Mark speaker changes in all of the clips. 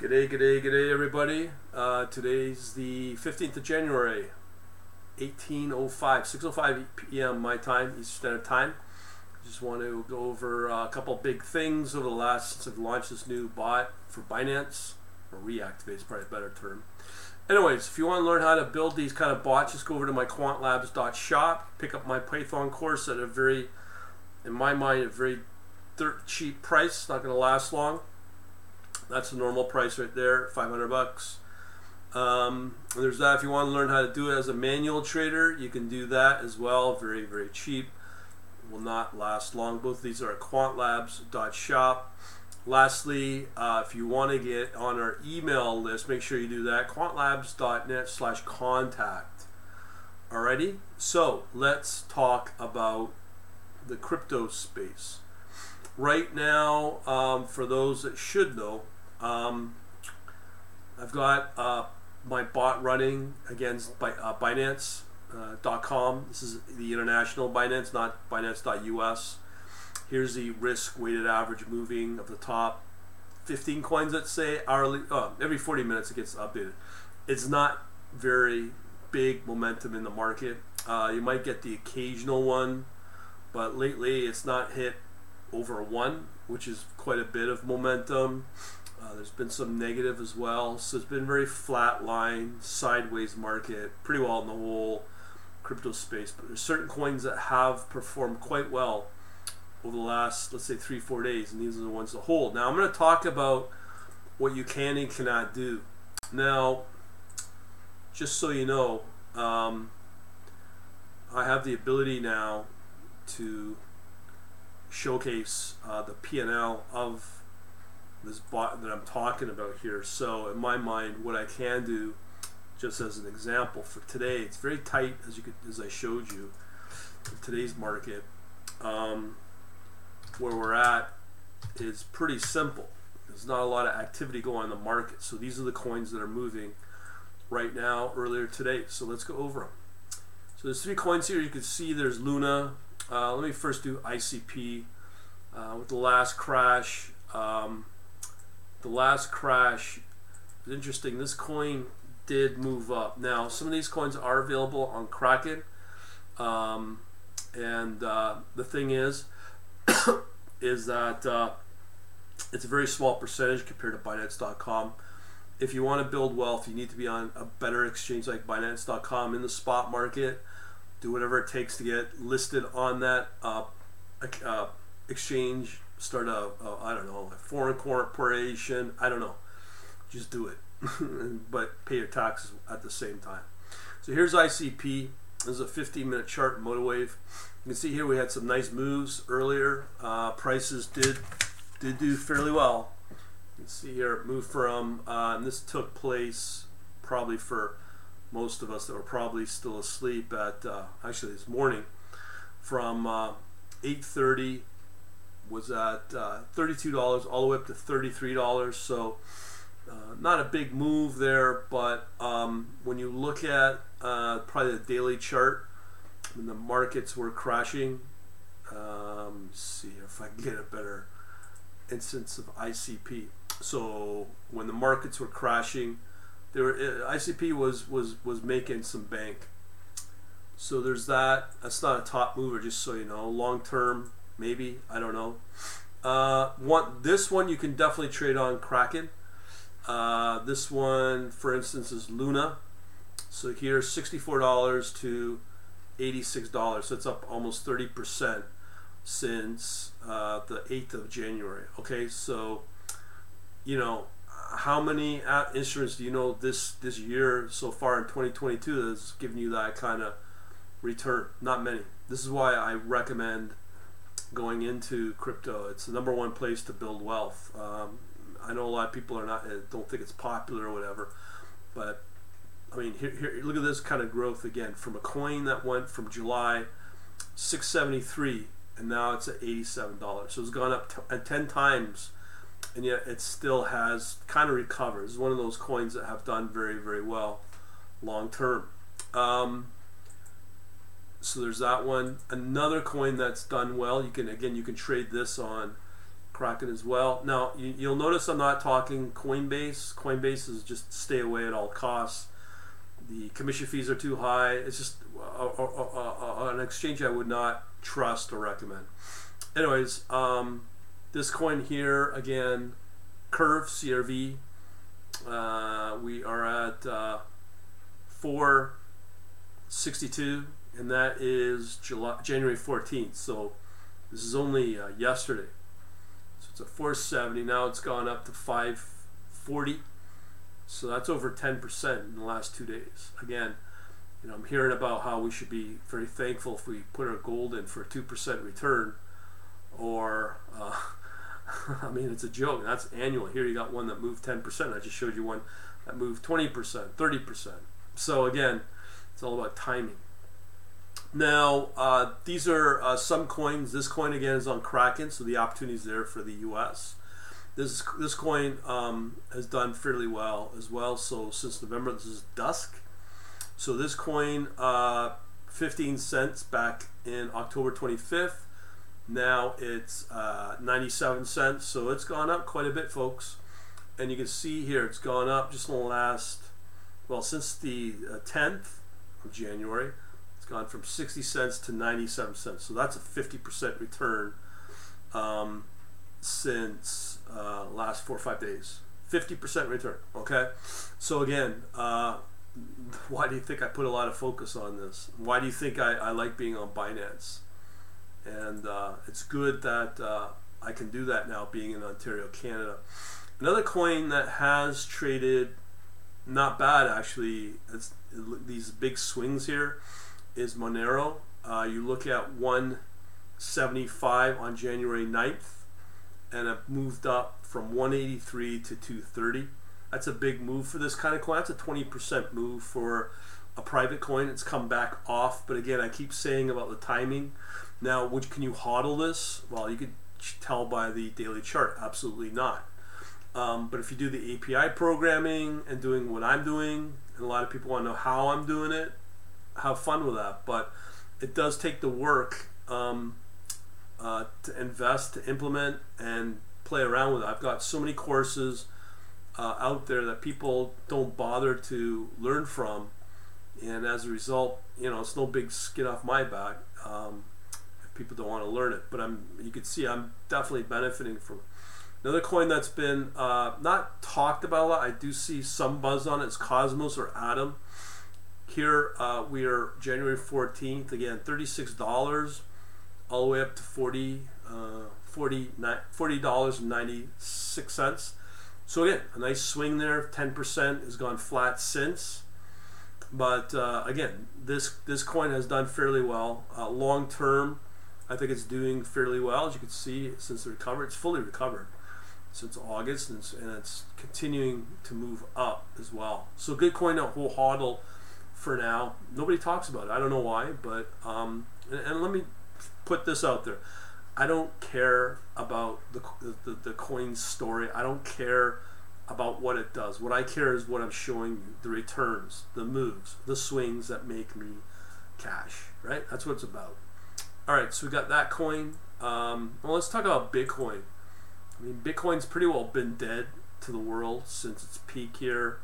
Speaker 1: G'day, g'day, g'day, everybody. Uh, today's the 15th of January, 1805, 6.05 p.m. my time, Eastern Standard Time. Just want to go over uh, a couple big things over the last, since I've launched this new bot for Binance, or reactivate is probably a better term. Anyways, if you want to learn how to build these kind of bots, just go over to my quantlabs.shop, pick up my Python course at a very, in my mind, a very dirt cheap price, not going to last long. That's the normal price right there, 500 bucks. Um, there's that. If you want to learn how to do it as a manual trader, you can do that as well. Very, very cheap. Will not last long. Both these are at quantlabs.shop. Lastly, uh, if you want to get on our email list, make sure you do that. quantlabs.net slash contact. Alrighty? So, let's talk about the crypto space. Right now, um, for those that should know, um, I've got uh, my bot running against by, uh, Binance.com. Uh, this is the international Binance, not Binance.us. Here's the risk weighted average moving of the top 15 coins, let's say, hourly. Oh, every 40 minutes it gets updated. It's not very big momentum in the market. Uh, you might get the occasional one, but lately it's not hit over one, which is quite a bit of momentum. Uh, there's been some negative as well. So it's been very flat line, sideways market, pretty well in the whole crypto space. But there's certain coins that have performed quite well over the last, let's say, three, four days, and these are the ones to hold. Now I'm going to talk about what you can and cannot do. Now, just so you know, um, I have the ability now to showcase uh, the P&L of this bot that I'm talking about here. So in my mind, what I can do, just as an example for today, it's very tight as you could, as I showed you. today's market, um, where we're at is pretty simple. There's not a lot of activity going on in the market. So these are the coins that are moving right now, earlier today. So let's go over them. So there's three coins here. You can see there's Luna. Uh, let me first do ICP. Uh, with the last crash, um, the last crash is interesting. This coin did move up. Now, some of these coins are available on Kraken. Um, and uh, the thing is, is that uh, it's a very small percentage compared to Binance.com. If you want to build wealth, you need to be on a better exchange like Binance.com in the spot market. Do whatever it takes to get listed on that uh, uh exchange start a, a I don't know a foreign corporation. I don't know. Just do it, but pay your taxes at the same time. So here's ICP. This is a 15 minute chart MotiveWave. You can see here we had some nice moves earlier. Uh, prices did did do fairly well. You can see here it moved from uh, and this took place probably for most of us that were probably still asleep at uh, actually this morning from uh, 8:30 was at uh, $32 all the way up to $33. So uh, not a big move there, but um, when you look at uh, probably the daily chart, when the markets were crashing, um, see if I can get a better instance of ICP. So when the markets were crashing, there were, uh, ICP was was was making some bank. So there's that. That's not a top mover, just so you know. Long term, maybe I don't know. Uh, one this one you can definitely trade on Kraken. Uh, this one, for instance, is Luna. So here's sixty-four dollars to eighty-six dollars. So it's up almost thirty percent since uh, the eighth of January. Okay, so you know how many instruments do you know this this year so far in 2022 that's given you that kind of return? Not many. This is why I recommend going into crypto. It's the number one place to build wealth. Um, I know a lot of people are not uh, don't think it's popular or whatever, but I mean, here, here, look at this kind of growth again from a coin that went from July 673 and now it's at 87 dollars. So it's gone up t- 10 times, and yet it still has kind of recovered. It's one of those coins that have done very very well long term. Um, so there's that one. Another coin that's done well. You can again you can trade this on Kraken as well. Now you, you'll notice I'm not talking Coinbase. Coinbase is just stay away at all costs. The commission fees are too high. It's just a, a, a, an exchange I would not trust or recommend. Anyways, um, this coin here again, Curve CRV. Uh, we are at uh, 462, and that is July, January 14th. So this is only uh, yesterday. So it's at 470. Now it's gone up to 540. So that's over 10% in the last two days. Again, you know, I'm hearing about how we should be very thankful if we put our gold in for a 2% return or uh, I mean, it's a joke. That's annual. Here you got one that moved 10%. I just showed you one that moved 20%, 30%. So again, it's all about timing. Now, uh, these are uh, some coins. This coin again is on Kraken, so the opportunity is there for the U.S. This this coin um, has done fairly well as well. So since November, this is Dusk. So this coin, uh, 15 cents back in October 25th. Now it's uh, 97 cents, so it's gone up quite a bit, folks. And you can see here it's gone up just in the last, well, since the uh, 10th of January. Gone from 60 cents to 97 cents. So that's a 50% return um, since uh, last four or five days. 50% return, okay? So again, uh, why do you think I put a lot of focus on this? Why do you think I, I like being on Binance? and uh, it's good that uh, I can do that now being in Ontario, Canada. Another coin that has traded not bad actually, it's, these big swings here, is Monero. Uh, you look at 175 on January 9th, and it moved up from 183 to 230. That's a big move for this kind of coin. That's a 20% move for a private coin. It's come back off, but again, I keep saying about the timing. Now, which can you hodl this? Well, you could tell by the daily chart. Absolutely not. Um, but if you do the API programming and doing what I'm doing, and a lot of people want to know how I'm doing it, have fun with that. But it does take the work um, uh, to invest, to implement, and play around with it. I've got so many courses uh, out there that people don't bother to learn from, and as a result, you know, it's no big skin off my back. Um, people don't want to learn it. But I'm you can see I'm definitely benefiting from. Another coin that's been uh, not talked about a lot. I do see some buzz on it. It's Cosmos or Atom. Here uh, we are January 14th. Again, $36 all the way up to 40 uh, $40.96. So again, a nice swing there. 10% has gone flat since. But uh, again, this this coin has done fairly well. Uh, long term, I think it's doing fairly well. As you can see, since the recovery, it's fully recovered since August, and it's, and it's continuing to move up as well. So good coin to hodl for now. Nobody talks about it. I don't know why, but um, and, and let me put this out there. I don't care about the, the, the coin story. I don't care about what it does. What I care is what I'm showing you the returns, the moves, the swings that make me cash, right? That's what it's about. All right, so we got that coin. Um, well, let's talk about Bitcoin. I mean, Bitcoin's pretty well been dead to the world since its peak here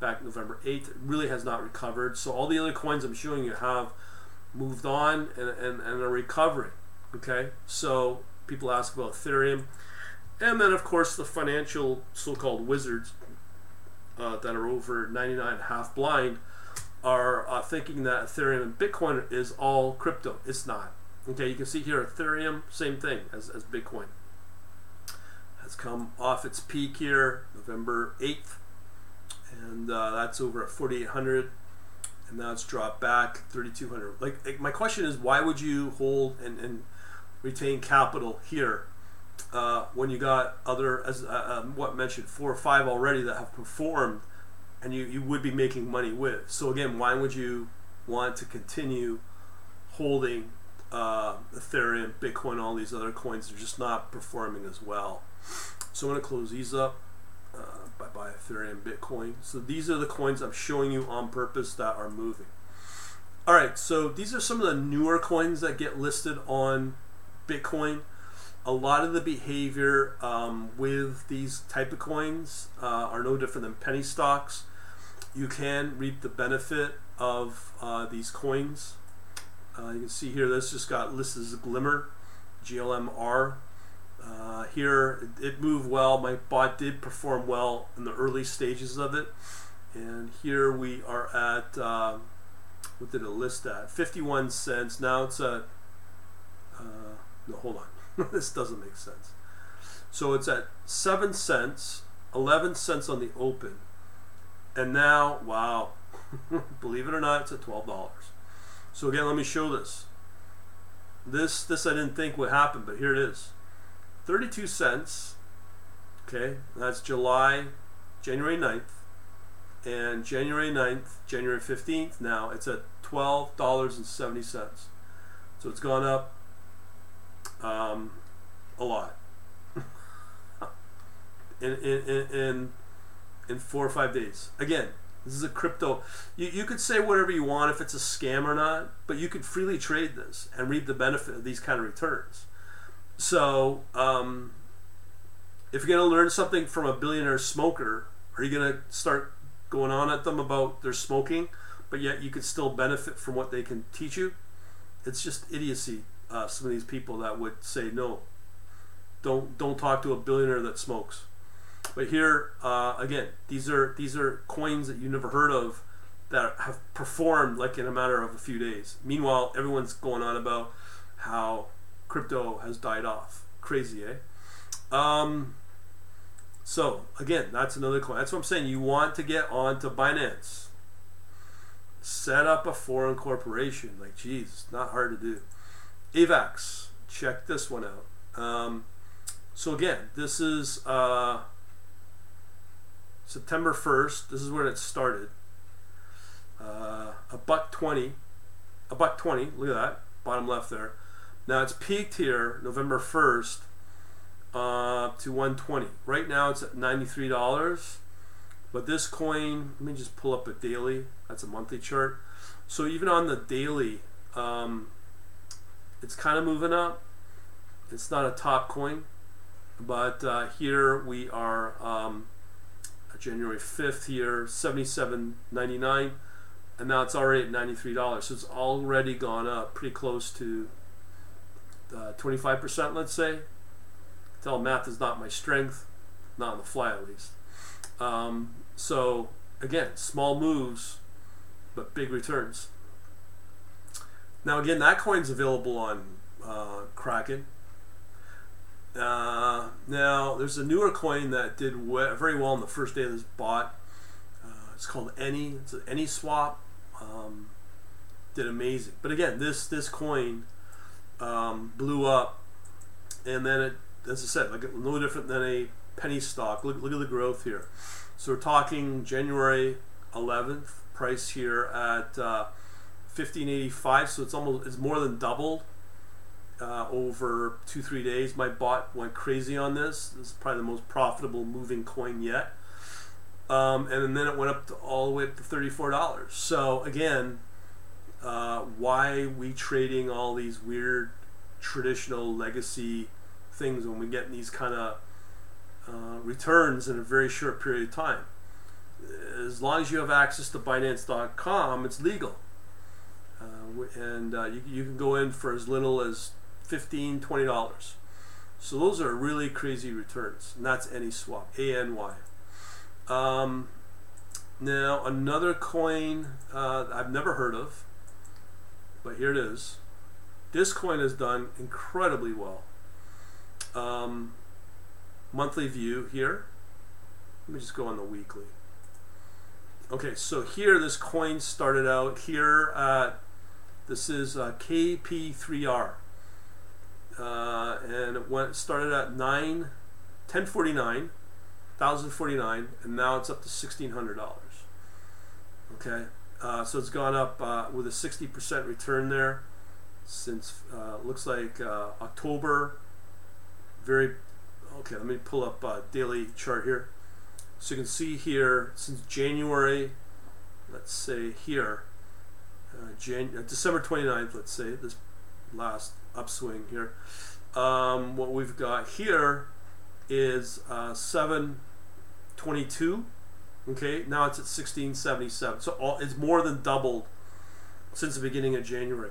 Speaker 1: back November 8th. It really has not recovered. So all the other coins I'm showing you have moved on and, and, and are recovering. Okay, so people ask about Ethereum. And then, of course, the financial so called wizards uh, that are over 99 half blind are uh, thinking that Ethereum and Bitcoin is all crypto. It's not. Okay, you can see here Ethereum, same thing as, as Bitcoin. Has come off its peak here, November 8th, and uh, that's over at 4,800, and now it's dropped back 3,200. Like, like, my question is, why would you hold and, and retain capital here uh, when you got other, as uh, um, what mentioned, four or five already that have performed, and you, you would be making money with? So again, why would you want to continue holding uh, Ethereum, Bitcoin, all these other coins are just not performing as well. So I'm going to close these up. Ethereum, Bitcoin. So these are the coins I'm showing you on purpose that are moving. All right, so these are some of the newer coins that get listed on Bitcoin. a lot of the behavior um, with these type of coins uh, are no different than penny stocks. You can reap the benefit of uh, these coins. Uh, you can see here this just got listed as Glimmer, GLMR. Uh, here it, it, moved well. My bot did perform well in the early stages of it. And here we are at, uh, what did it list at? 51 cents. Now it's at, uh, no, hold on. this doesn't make sense. So it's at 7 cents, 11 cents on the open. And now, wow, believe it or not, it's at $12. So again, let me show this. This this I didn't think would happen, but here it is. 32 cents. Okay, that's July, January 9th. And January 9th, January 15th, now it's at $12.70. So it's gone up um, a lot. in, in, in, in four or five days. Again, this is a crypto. You, you could say whatever you want if it's a scam or not, but you could freely trade this and reap the benefit of these kind of returns. So, um, if you're going to learn something from a billionaire smoker, are you going to start going on at them about their smoking, but yet you could still benefit from what they can teach you? It's just idiocy uh, some of these people that would say no. Don't don't talk to a billionaire that smokes. But here uh, again, these are these are coins that you never heard of that have performed like in a matter of a few days. Meanwhile, everyone's going on about how crypto has died off. Crazy, eh? Um, so again, that's another coin. That's what I'm saying. You want to get onto Binance. Set up a foreign corporation. Like, geez, not hard to do. AVAX, check this one out. Um, so again, this is uh, September 1st. This is when it started. Uh, a buck 20. A buck 20. Look at that. Bottom left there. Now it's peaked here November 1st uh, to 120. Right now it's at $93. But this coin, let me just pull up a daily. That's a monthly chart. So even on the daily, um, it's kind of moving up. It's not a top coin, but uh, here we are um, January 5th here, 77.99, and now it's already at $93. So it's already gone up pretty close to uh, 25%, let's say. Tell math is not my strength, not on the fly at least. Um, so again, small moves, but big returns. Now again, that coin's available on uh, Kraken. Uh, now there's a newer coin that did we- very well on the first day of this bot. Uh, it's called Any. It's an Any Swap. Um, did amazing. But again, this this coin um, blew up, and then it, as I said, like no different than a penny stock. Look look at the growth here. So we're talking January 11th price here at uh, 1585 so it's almost it's more than doubled uh, over two three days. My bot went crazy on this. This is probably the most profitable moving coin yet. Um, and then it went up to all the way up to $34 so again uh, why we trading all these weird traditional legacy things when we get these kind of uh, returns in a very short period of time. As long as you have access to binance.com it's legal. Uh, and uh, you, you can go in for as little as $15, 20 dollars. So those are really crazy returns and that's any swap a-n-y um, now another coin uh, i've never heard of but here it is. This coin has done incredibly well. Um, monthly view here. Let me just go on the weekly. Okay so here this coin started out here at this is uh, KP3R. Uh, and it went started at 9 1049 1049 and now it's up to $1600 okay uh, so it's gone up uh, with a 60% return there since uh, looks like uh, October very okay let me pull up a daily chart here so you can see here since January let's say here uh, Jan- uh, December 29th, let's say, this last upswing here. Um, what we've got here is uh, 722. Okay, now it's at 1677. So all, it's more than doubled since the beginning of January.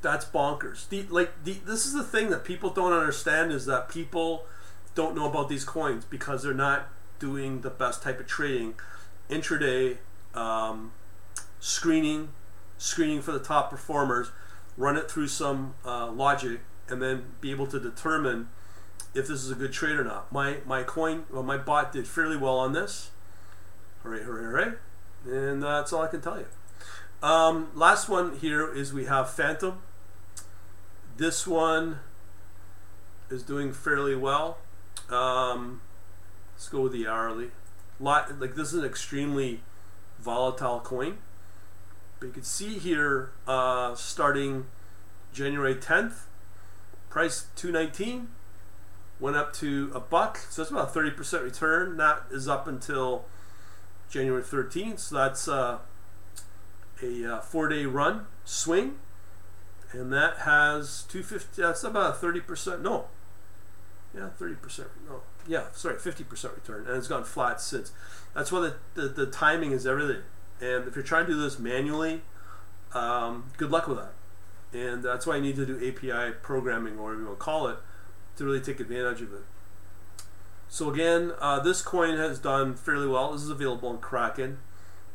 Speaker 1: That's bonkers. The, like the, this is the thing that people don't understand is that people don't know about these coins because they're not doing the best type of trading, intraday um, screening, screening for the top performers, run it through some uh, logic, and then be able to determine if this is a good trade or not. My my coin, well, my bot did fairly well on this. Hooray, hooray, hooray! And that's all I can tell you. Um, last one here is we have Fantom. This one is doing fairly well. Um, let's go with the hourly. Lot, like this is an extremely volatile coin. But you can see here, uh, starting January 10th, price 219 went up to a buck, so that's about a 30% return. That is up until January 13th, so that's uh, a uh, four-day run swing, and that has 250. That's about a 30%. No, yeah, 30%. No, yeah, sorry, 50% return, and it's gone flat since. That's why the, the, the timing is everything. And if you're trying to do this manually, um, good luck with that. And that's why you need to do API programming, or whatever you want to call it to really take advantage of it. So again, uh, this coin has done fairly well. This is available on Kraken,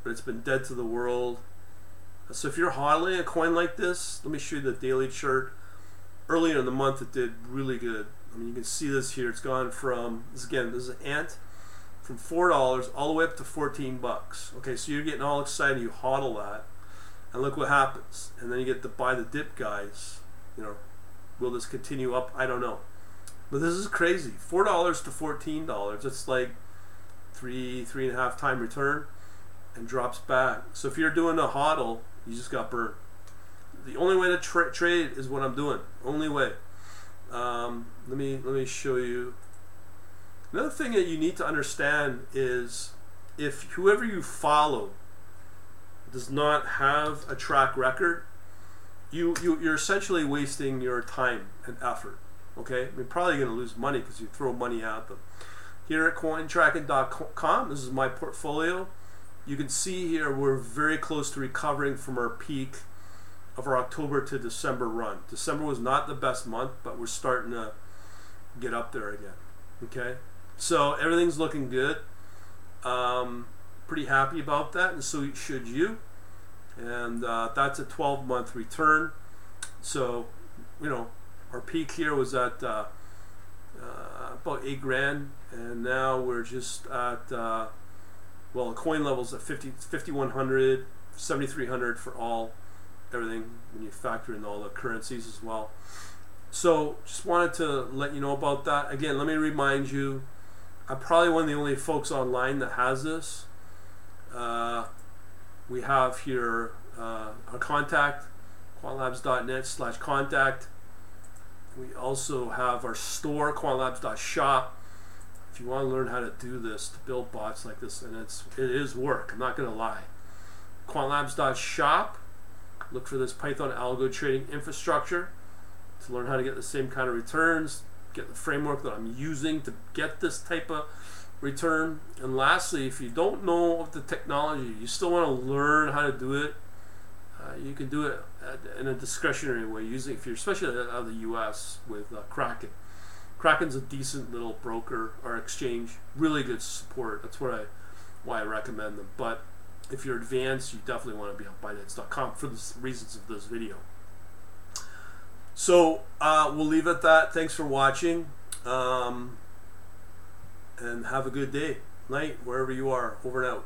Speaker 1: but it's been dead to the world. So if you're hodling a coin like this, let me show you the daily chart. Earlier in the month, it did really good. I mean, you can see this here. It's gone from this again. This is an ant from four dollars all the way up to fourteen bucks. Okay, so you're getting all excited. You hodl that, and look what happens. And then you get to buy the dip guys. You know, will this continue up? I don't know. But this is crazy. Four dollars to fourteen dollars. It's like three, three and a half time return and drops back. So if you're doing a hodl, you just got burnt. The only way to tra- trade is what I'm doing. Only way. Um, let me let me show you. Another thing that you need to understand is if whoever you follow does not have a track record, you, you you're essentially wasting your time and effort. Okay, mean, probably going to lose money because you throw money at them. Here at cointracking.com, this is my portfolio. You can see here we're very close to recovering from our peak of our October to December run. December was not the best month, but we're starting to get up there again. Okay, so everything's looking good. Um, pretty happy about that, and so should you. And uh, that's a 12 month return. So, you know, our peak here was at uh, uh, about eight grand, and now we're just at uh, well, the coin levels at 50, 5100, 7300 for all everything when you factor in all the currencies as well. So, just wanted to let you know about that. Again, let me remind you, I'm probably one of the only folks online that has this. Uh, we have here uh, our contact, quantlabs.net slash contact. We also have our store, quantlabs.shop. If you want to learn how to do this, to build bots like this, and it's it is work. I'm not going to lie. Quantlabs.shop. Look for this Python algo trading infrastructure to learn how to get the same kind of returns. Get the framework that I'm using to get this type of return. And lastly, if you don't know the technology, you still want to learn how to do it uh, you can do it in a discretionary way using if you're especially out of the U.S. with uh, Kraken. Kraken's a decent little broker or exchange, really good support. That's what I why I recommend them. But if you're advanced, you definitely want to be on Binance.com for the reasons of this video. So uh, we'll leave it at that. Thanks for watching, um, and have a good day, night, wherever you are. Over and out.